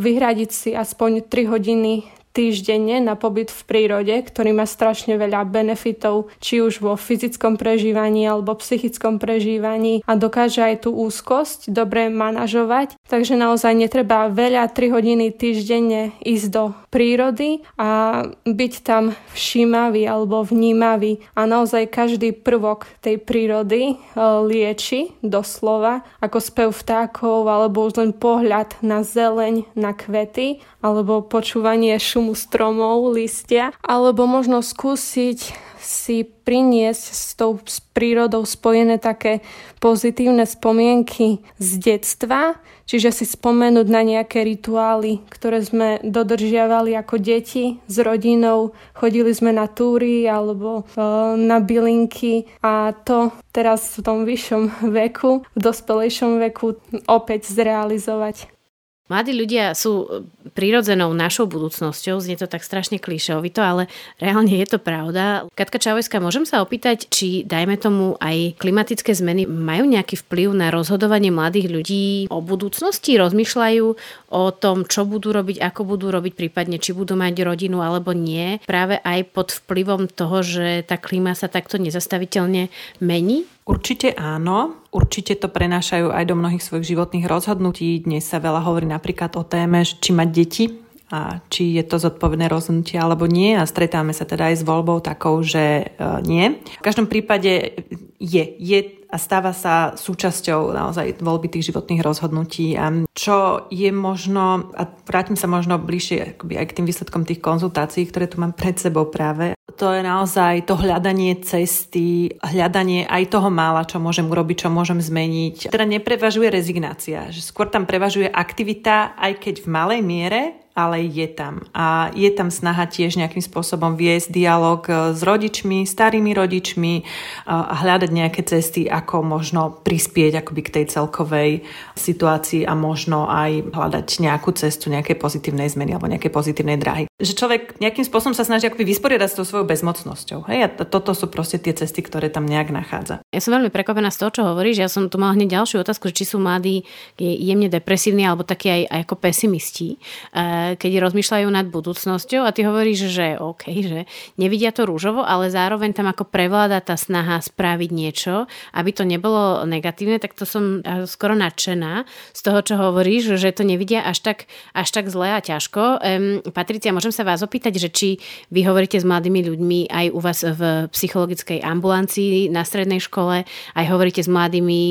Speaker 4: vyhradiť si aspoň 3 hodiny týždenne na pobyt v prírode, ktorý má strašne veľa benefitov, či už vo fyzickom prežívaní alebo psychickom prežívaní a dokáže aj tú úzkosť dobre manažovať. Takže naozaj netreba veľa 3 hodiny týždenne ísť do prírody a byť tam všímavý alebo vnímavý a naozaj každý prvok tej prírody e, lieči doslova ako spev vtákov alebo už len pohľad na zeleň, na kvety alebo počúvanie šumu stromov, listia, alebo možno skúsiť si priniesť s tou s prírodou spojené také pozitívne spomienky z detstva, čiže si spomenúť na nejaké rituály, ktoré sme dodržiavali ako deti s rodinou, chodili sme na túry alebo e, na bylinky. A to teraz v tom vyššom veku, v dospelejšom veku opäť zrealizovať.
Speaker 1: Mladí ľudia sú prirodzenou našou budúcnosťou, znie to tak strašne klišovito, ale reálne je to pravda. Katka Čavojská, môžem sa opýtať, či dajme tomu aj klimatické zmeny majú nejaký vplyv na rozhodovanie mladých ľudí o budúcnosti, rozmýšľajú o tom, čo budú robiť, ako budú robiť, prípadne či budú mať rodinu alebo nie, práve aj pod vplyvom toho, že tá klíma sa takto nezastaviteľne mení?
Speaker 5: Určite áno. Určite to prenášajú aj do mnohých svojich životných rozhodnutí. Dnes sa veľa hovorí napríklad o téme, či mať deti a či je to zodpovedné rozhodnutie alebo nie a stretáme sa teda aj s voľbou takou, že e, nie. V každom prípade je, je a stáva sa súčasťou naozaj voľby tých životných rozhodnutí. A čo je možno, a vrátim sa možno bližšie akoby aj k tým výsledkom tých konzultácií, ktoré tu mám pred sebou práve, to je naozaj to hľadanie cesty, hľadanie aj toho mála, čo môžem urobiť, čo môžem zmeniť. Teda neprevažuje rezignácia, že skôr tam prevažuje aktivita, aj keď v malej miere, ale je tam. A je tam snaha tiež nejakým spôsobom viesť dialog eh, s rodičmi, starými rodičmi eh, a hľadať nejaké cesty, ako možno prispieť akoby k tej celkovej situácii a možno aj hľadať nejakú cestu nejakej pozitívnej zmeny alebo nejakej pozitívnej dráhy. Že človek nejakým spôsobom sa snaží akoby vysporiadať s tou svojou bezmocnosťou. Hej? A toto sú proste tie cesty, ktoré tam nejak nachádza.
Speaker 1: Ja som veľmi prekvapená z toho, čo hovoríš. Ja som tu mala hneď ďalšiu otázku, či sú mladí jemne depresívni alebo takí aj, aj ako pesimisti. E, keď rozmýšľajú nad budúcnosťou a ty hovoríš, že OK, že nevidia to rúžovo, ale zároveň tam ako prevláda tá snaha spraviť niečo, aby to nebolo negatívne, tak to som e, skoro nadšená z toho, čo hovoríš, že to nevidia až tak, až tak zle a ťažko. Um, Patricia, môžem sa vás opýtať, že či vy hovoríte s mladými ľuďmi aj u vás v psychologickej ambulancii na strednej škole, aj hovoríte s mladými,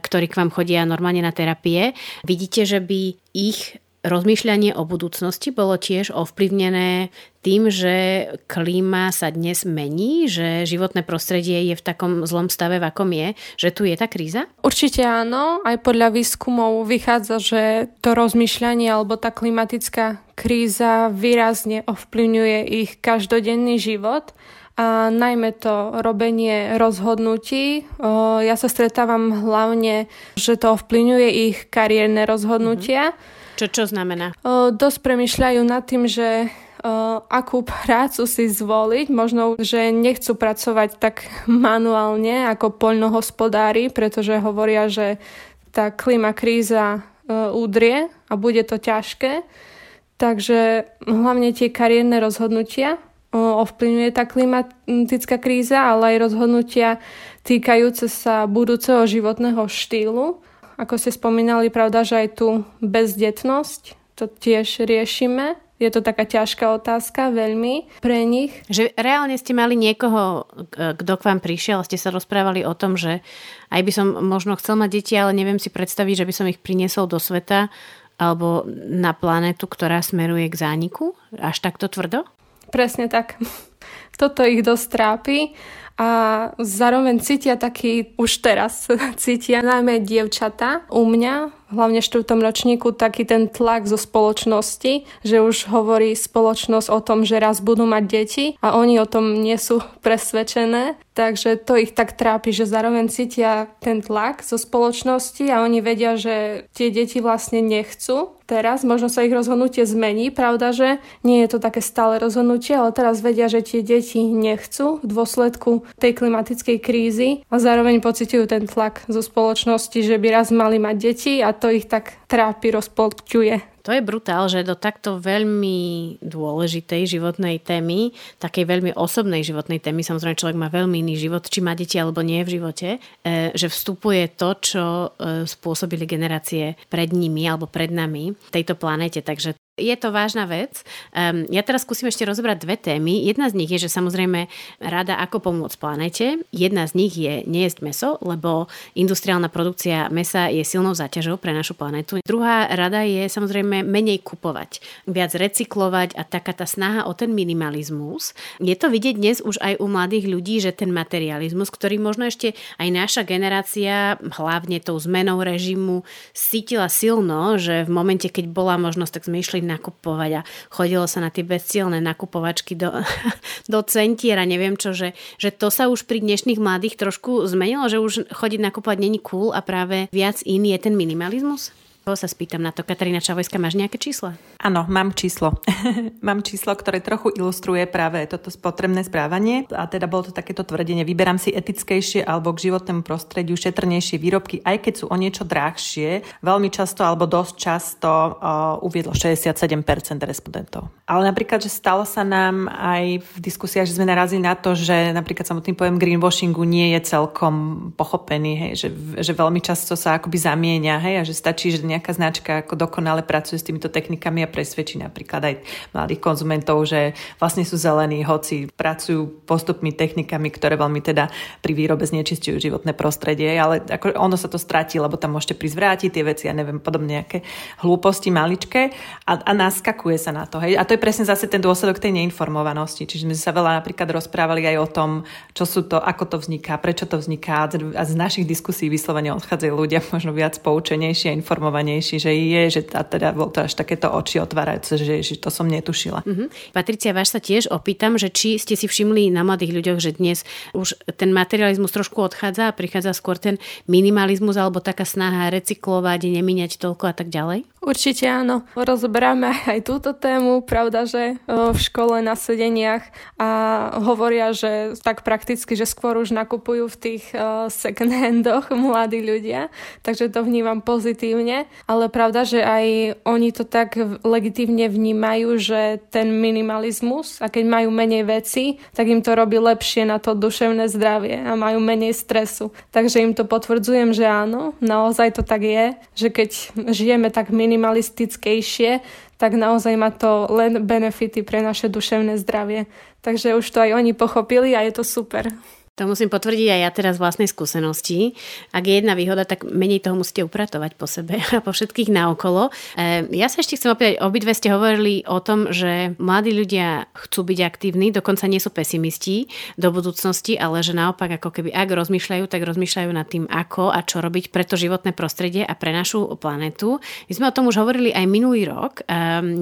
Speaker 1: ktorí k vám chodia normálne na terapie. Vidíte, že by ich rozmýšľanie o budúcnosti bolo tiež ovplyvnené tým, že klíma sa dnes mení, že životné prostredie je v takom zlom stave, v akom je, že tu je tá kríza?
Speaker 4: Určite áno. Aj podľa výskumov vychádza, že to rozmýšľanie alebo tá klimatická kríza výrazne ovplyvňuje ich každodenný život a najmä to robenie rozhodnutí. Ja sa stretávam hlavne, že to ovplyvňuje ich kariérne rozhodnutia. Mm-hmm
Speaker 1: čo, čo znamená?
Speaker 4: O, dosť premyšľajú nad tým, že o, akú prácu si zvoliť. Možno, že nechcú pracovať tak manuálne ako poľnohospodári, pretože hovoria, že tá klima kríza o, udrie a bude to ťažké. Takže hlavne tie kariérne rozhodnutia ovplyvňuje tá klimatická kríza, ale aj rozhodnutia týkajúce sa budúceho životného štýlu. Ako ste spomínali, pravda, že aj tu bezdetnosť, to tiež riešime. Je to taká ťažká otázka veľmi pre nich.
Speaker 1: Že reálne ste mali niekoho, kto k vám prišiel a ste sa rozprávali o tom, že aj by som možno chcel mať deti, ale neviem si predstaviť, že by som ich priniesol do sveta alebo na planetu, ktorá smeruje k zániku? Až takto tvrdo?
Speaker 4: Presne tak. [LAUGHS] Toto ich dosť trápi a zároveň cítia taký, už teraz [LAUGHS] cítia najmä dievčata u mňa, hlavne v štvrtom ročníku, taký ten tlak zo spoločnosti, že už hovorí spoločnosť o tom, že raz budú mať deti a oni o tom nie sú [LAUGHS] presvedčené, takže to ich tak trápi, že zároveň cítia ten tlak zo spoločnosti a oni vedia, že tie deti vlastne nechcú teraz, možno sa ich rozhodnutie zmení, pravda, že nie je to také stále rozhodnutie, ale teraz vedia, že tie deti nechcú v dôsledku tej klimatickej krízy a zároveň pociťujú ten tlak zo spoločnosti, že by raz mali mať deti a to ich tak trápi, rozpolkťuje.
Speaker 1: To je brutál, že do takto veľmi dôležitej životnej témy, takej veľmi osobnej životnej témy, samozrejme človek má veľmi iný život, či má deti alebo nie v živote, e, že vstupuje to, čo e, spôsobili generácie pred nimi alebo pred nami tejto planete. Takže je to vážna vec. Um, ja teraz skúsim ešte rozobrať dve témy. Jedna z nich je, že samozrejme rada, ako pomôcť planete. Jedna z nich je nejesť meso, lebo industriálna produkcia mesa je silnou záťažou pre našu planetu. Druhá rada je samozrejme menej kupovať, viac recyklovať a taká tá snaha o ten minimalizmus. Je to vidieť dnes už aj u mladých ľudí, že ten materializmus, ktorý možno ešte aj naša generácia, hlavne tou zmenou režimu, cítila silno, že v momente, keď bola možnosť, tak sme išli nakupovať a chodilo sa na tie bezcielné nakupovačky do, [LAUGHS] do centiera, neviem čo, že, že to sa už pri dnešných mladých trošku zmenilo, že už chodiť nakupovať není cool a práve viac iný je ten minimalizmus? sa spýtam na to. Katarína Čavojská, máš nejaké čísla?
Speaker 5: Áno, mám číslo. [LAUGHS] mám číslo, ktoré trochu ilustruje práve toto spotrebné správanie. A teda bolo to takéto tvrdenie. Vyberám si etickejšie alebo k životnému prostrediu šetrnejšie výrobky, aj keď sú o niečo drahšie. Veľmi často alebo dosť často uh, uviedlo 67% respondentov. Ale napríklad, že stalo sa nám aj v diskusiách, že sme narazili na to, že napríklad samotný pojem greenwashingu nie je celkom pochopený, hej, že, že veľmi často sa akoby zamieňa, hej, a že stačí, že nejaká značka ako dokonale pracuje s týmito technikami a presvedčí napríklad aj mladých konzumentov, že vlastne sú zelení, hoci pracujú postupmi technikami, ktoré veľmi teda pri výrobe znečistujú životné prostredie, ale ako ono sa to stratí, lebo tam môžete prísť vrátiť tie veci, ja neviem, podobne nejaké hlúposti maličké a, a naskakuje sa na to, hej. A to je presne zase ten dôsledok tej neinformovanosti, čiže sme sa veľa napríklad rozprávali aj o tom, čo sú to, ako to vzniká, prečo to vzniká a z našich diskusí vyslovene odchádzajú ľudia možno viac poučenejší a informovanejší, že je, že a teda bol to až takéto oči otvárajúce, že, že to som netušila.
Speaker 1: Uh-huh. Patricia, vás sa tiež opýtam, že či ste si všimli na mladých ľuďoch, že dnes už ten materializmus trošku odchádza a prichádza skôr ten minimalizmus alebo taká snaha recyklovať, nemíňať toľko a tak ďalej?
Speaker 4: Určite áno. Rozoberáme aj túto tému. Pravda, že v škole na sedeniach a hovoria, že tak prakticky, že skôr už nakupujú v tých second handoch [LAUGHS] mladí ľudia, takže to vnímam pozitívne. Ale pravda, že aj oni to tak legitívne vnímajú, že ten minimalizmus a keď majú menej veci, tak im to robí lepšie na to duševné zdravie a majú menej stresu. Takže im to potvrdzujem, že áno, naozaj to tak je, že keď žijeme tak minimálne minimalistickejšie, tak naozaj má to len benefity pre naše duševné zdravie. Takže už to aj oni pochopili a je to super.
Speaker 1: To musím potvrdiť aj ja teraz z vlastnej skúsenosti. Ak je jedna výhoda, tak menej toho musíte upratovať po sebe [LAUGHS] a po všetkých naokolo. E, ja sa ešte chcem opýtať, obidve ste hovorili o tom, že mladí ľudia chcú byť aktívni, dokonca nie sú pesimisti do budúcnosti, ale že naopak ako keby ak rozmýšľajú, tak rozmýšľajú nad tým, ako a čo robiť pre to životné prostredie a pre našu planetu. My sme o tom už hovorili aj minulý rok, e,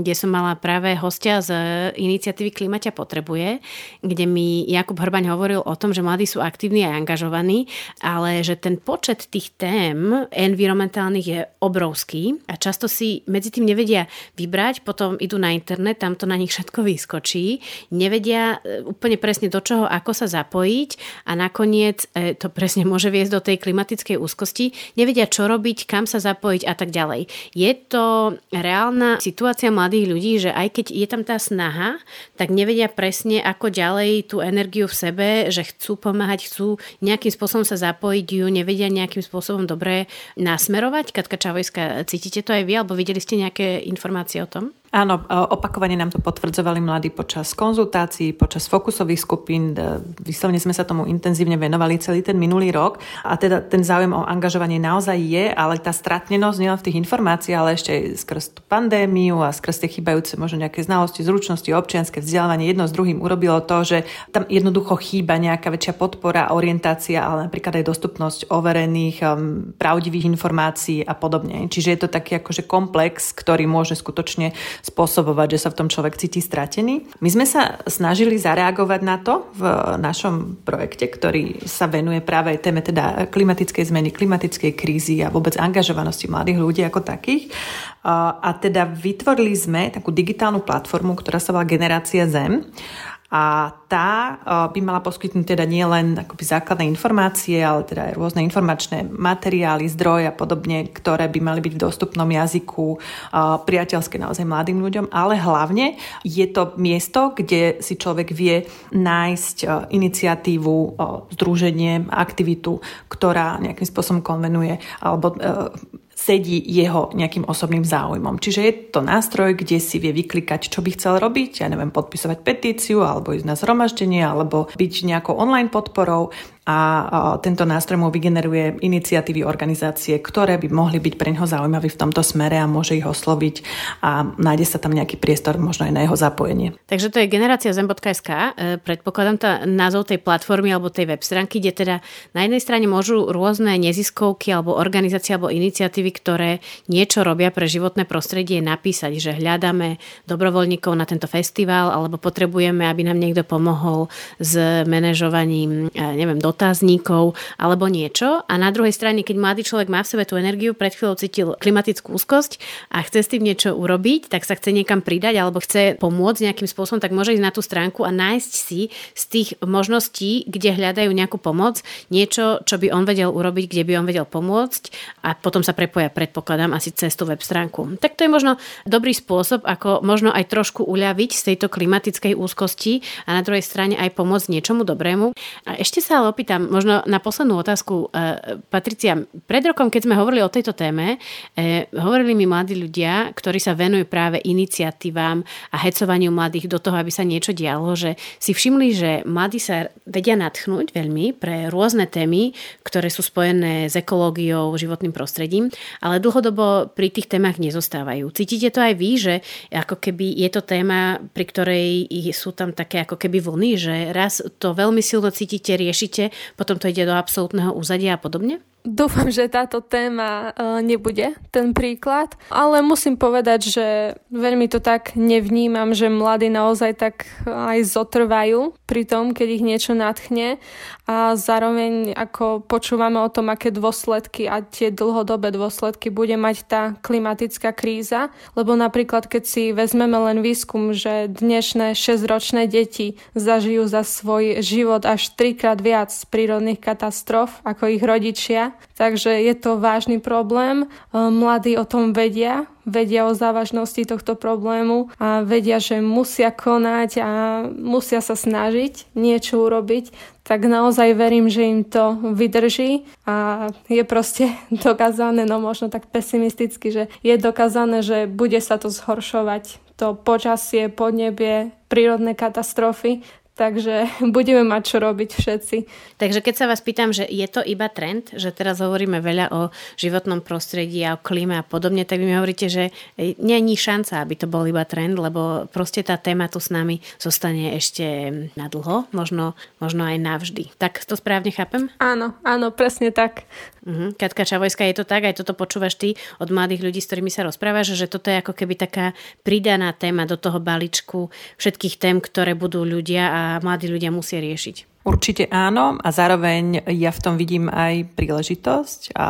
Speaker 1: kde som mala práve hostia z iniciatívy Klimaťa potrebuje, kde mi Jakub Hrbaň hovoril o tom, že mladí sú aktívni a angažovaní, ale že ten počet tých tém environmentálnych je obrovský a často si medzi tým nevedia vybrať, potom idú na internet, tam to na nich všetko vyskočí, nevedia e, úplne presne do čoho, ako sa zapojiť a nakoniec e, to presne môže viesť do tej klimatickej úzkosti, nevedia čo robiť, kam sa zapojiť a tak ďalej. Je to reálna situácia mladých ľudí, že aj keď je tam tá snaha, tak nevedia presne, ako ďalej tú energiu v sebe, že chcú pomáhať, chcú nejakým spôsobom sa zapojiť, ju nevedia nejakým spôsobom dobre nasmerovať? Katka Čavojská, cítite to aj vy, alebo videli ste nejaké informácie o tom?
Speaker 5: Áno, opakovane nám to potvrdzovali mladí počas konzultácií, počas fokusových skupín. Vyslovne sme sa tomu intenzívne venovali celý ten minulý rok. A teda ten záujem o angažovanie naozaj je, ale tá stratnenosť nielen v tých informáciách, ale ešte aj skrz tú pandémiu a skrz tie chýbajúce možno nejaké znalosti, zručnosti, občianske vzdelávanie jedno s druhým urobilo to, že tam jednoducho chýba nejaká väčšia podpora, orientácia, ale napríklad aj dostupnosť overených, um, pravdivých informácií a podobne. Čiže je to taký akože komplex, ktorý môže skutočne spôsobovať, že sa v tom človek cíti stratený. My sme sa snažili zareagovať na to v našom projekte, ktorý sa venuje práve téme teda klimatickej zmeny, klimatickej krízy a vôbec angažovanosti mladých ľudí ako takých. A teda vytvorili sme takú digitálnu platformu, ktorá sa volá Generácia Zem a tá by mala poskytnúť teda nie len akoby základné informácie, ale teda aj rôzne informačné materiály, zdroje a podobne, ktoré by mali byť v dostupnom jazyku priateľské naozaj mladým ľuďom, ale hlavne je to miesto, kde si človek vie nájsť iniciatívu, združenie, aktivitu, ktorá nejakým spôsobom konvenuje alebo sedí jeho nejakým osobným záujmom. Čiže je to nástroj, kde si vie vyklikať, čo by chcel robiť, ja neviem, podpisovať petíciu, alebo ísť na zhromaždenie, alebo byť nejakou online podporou a tento nástroj mu vygeneruje iniciatívy organizácie, ktoré by mohli byť pre neho zaujímavé v tomto smere a môže ich osloviť a nájde sa tam nejaký priestor možno aj na jeho zapojenie.
Speaker 1: Takže to je generácia zem.sk. E, predpokladám tá názov tej platformy alebo tej web stránky, kde teda na jednej strane môžu rôzne neziskovky alebo organizácie alebo iniciatívy, ktoré niečo robia pre životné prostredie, napísať, že hľadáme dobrovoľníkov na tento festival alebo potrebujeme, aby nám niekto pomohol s manažovaním, e, neviem, otáznikov alebo niečo a na druhej strane, keď mladý človek má v sebe tú energiu, pred chvíľou cítil klimatickú úzkosť a chce s tým niečo urobiť, tak sa chce niekam pridať alebo chce pomôcť nejakým spôsobom, tak môže ísť na tú stránku a nájsť si z tých možností, kde hľadajú nejakú pomoc, niečo, čo by on vedel urobiť, kde by on vedel pomôcť a potom sa prepoja, predpokladám, asi cez tú web stránku. Tak to je možno dobrý spôsob, ako možno aj trošku uľaviť z tejto klimatickej úzkosti a na druhej strane aj pomôcť niečomu dobrému. A ešte sa ale opýtam, možno na poslednú otázku, e, Patricia, pred rokom, keď sme hovorili o tejto téme, e, hovorili mi mladí ľudia, ktorí sa venujú práve iniciatívam a hecovaniu mladých do toho, aby sa niečo dialo, že si všimli, že mladí sa vedia natchnúť veľmi pre rôzne témy, ktoré sú spojené s ekológiou, životným prostredím, ale dlhodobo pri tých témach nezostávajú. Cítite to aj vy, že ako keby je to téma, pri ktorej sú tam také ako keby vlny, že raz to veľmi silno cítite, riešite, potom to ide do absolútneho úzadia a podobne?
Speaker 4: Dúfam, že táto téma e, nebude ten príklad, ale musím povedať, že veľmi to tak nevnímam, že mladí naozaj tak aj zotrvajú pri tom, keď ich niečo natchne a zároveň ako počúvame o tom, aké dôsledky a tie dlhodobé dôsledky bude mať tá klimatická kríza, lebo napríklad keď si vezmeme len výskum, že dnešné 6-ročné deti zažijú za svoj život až trikrát viac prírodných katastrof ako ich rodičia, Takže je to vážny problém. E, mladí o tom vedia, vedia o závažnosti tohto problému a vedia, že musia konať a musia sa snažiť niečo urobiť, tak naozaj verím, že im to vydrží a je proste [LAUGHS] dokázané, no možno tak pesimisticky, že je dokázané, že bude sa to zhoršovať. To počasie, podnebie, prírodné katastrofy, Takže [LAUGHS] budeme mať čo robiť všetci.
Speaker 1: Takže keď sa vás pýtam, že je to iba trend, že teraz hovoríme veľa o životnom prostredí a o klíme a podobne, tak vy mi hovoríte, že není šanca, aby to bol iba trend, lebo proste tá téma tu s nami zostane ešte na dlho, možno, možno aj navždy. Tak to správne chápem?
Speaker 4: Áno, áno, presne tak.
Speaker 1: Uh-huh. Katka Čavojská, je to tak? Aj toto počúvaš ty od mladých ľudí, s ktorými sa rozprávaš, že toto je ako keby taká pridaná téma do toho balíčku všetkých tém, ktoré budú ľudia a mladí ľudia musia riešiť.
Speaker 5: Určite áno a zároveň ja v tom vidím aj príležitosť a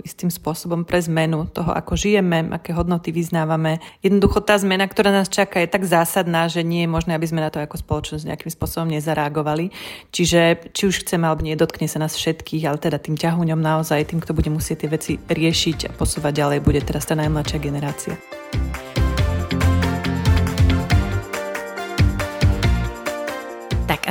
Speaker 5: istým spôsobom pre zmenu toho, ako žijeme, aké hodnoty vyznávame. Jednoducho tá zmena, ktorá nás čaká, je tak zásadná, že nie je možné, aby sme na to ako spoločnosť nejakým spôsobom nezareagovali. Čiže či už chceme alebo nie, dotkne sa nás všetkých, ale teda tým ťahuňom naozaj, tým, kto bude musieť tie veci riešiť a posúvať ďalej, bude teraz tá najmladšia generácia.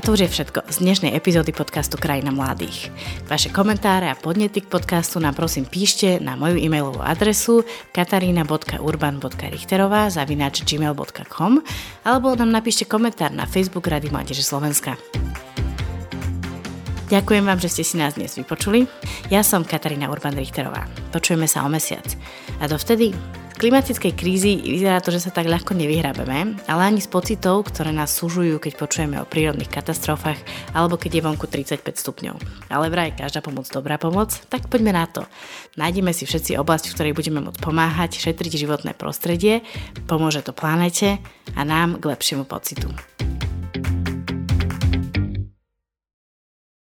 Speaker 1: To už je všetko z dnešnej epizódy podcastu Krajina mladých. Vaše komentáre a podnety k podcastu nám prosím píšte na moju e-mailovú adresu katarina.urban.richterová zavináč gmail.com alebo nám napíšte komentár na Facebook Rady Mládeže Slovenska. Ďakujem vám, že ste si nás dnes vypočuli. Ja som Katarína Urban-Richterová. Počujeme sa o mesiac. A dovtedy klimatickej krízy vyzerá to, že sa tak ľahko nevyhrabeme, ale ani z pocitov, ktoré nás súžujú, keď počujeme o prírodných katastrofách alebo keď je vonku 35 stupňov. Ale vraj každá pomoc dobrá pomoc, tak poďme na to. Nájdeme si všetci oblasť, v ktorej budeme môcť pomáhať, šetriť životné prostredie, pomôže to planete a nám k lepšiemu pocitu.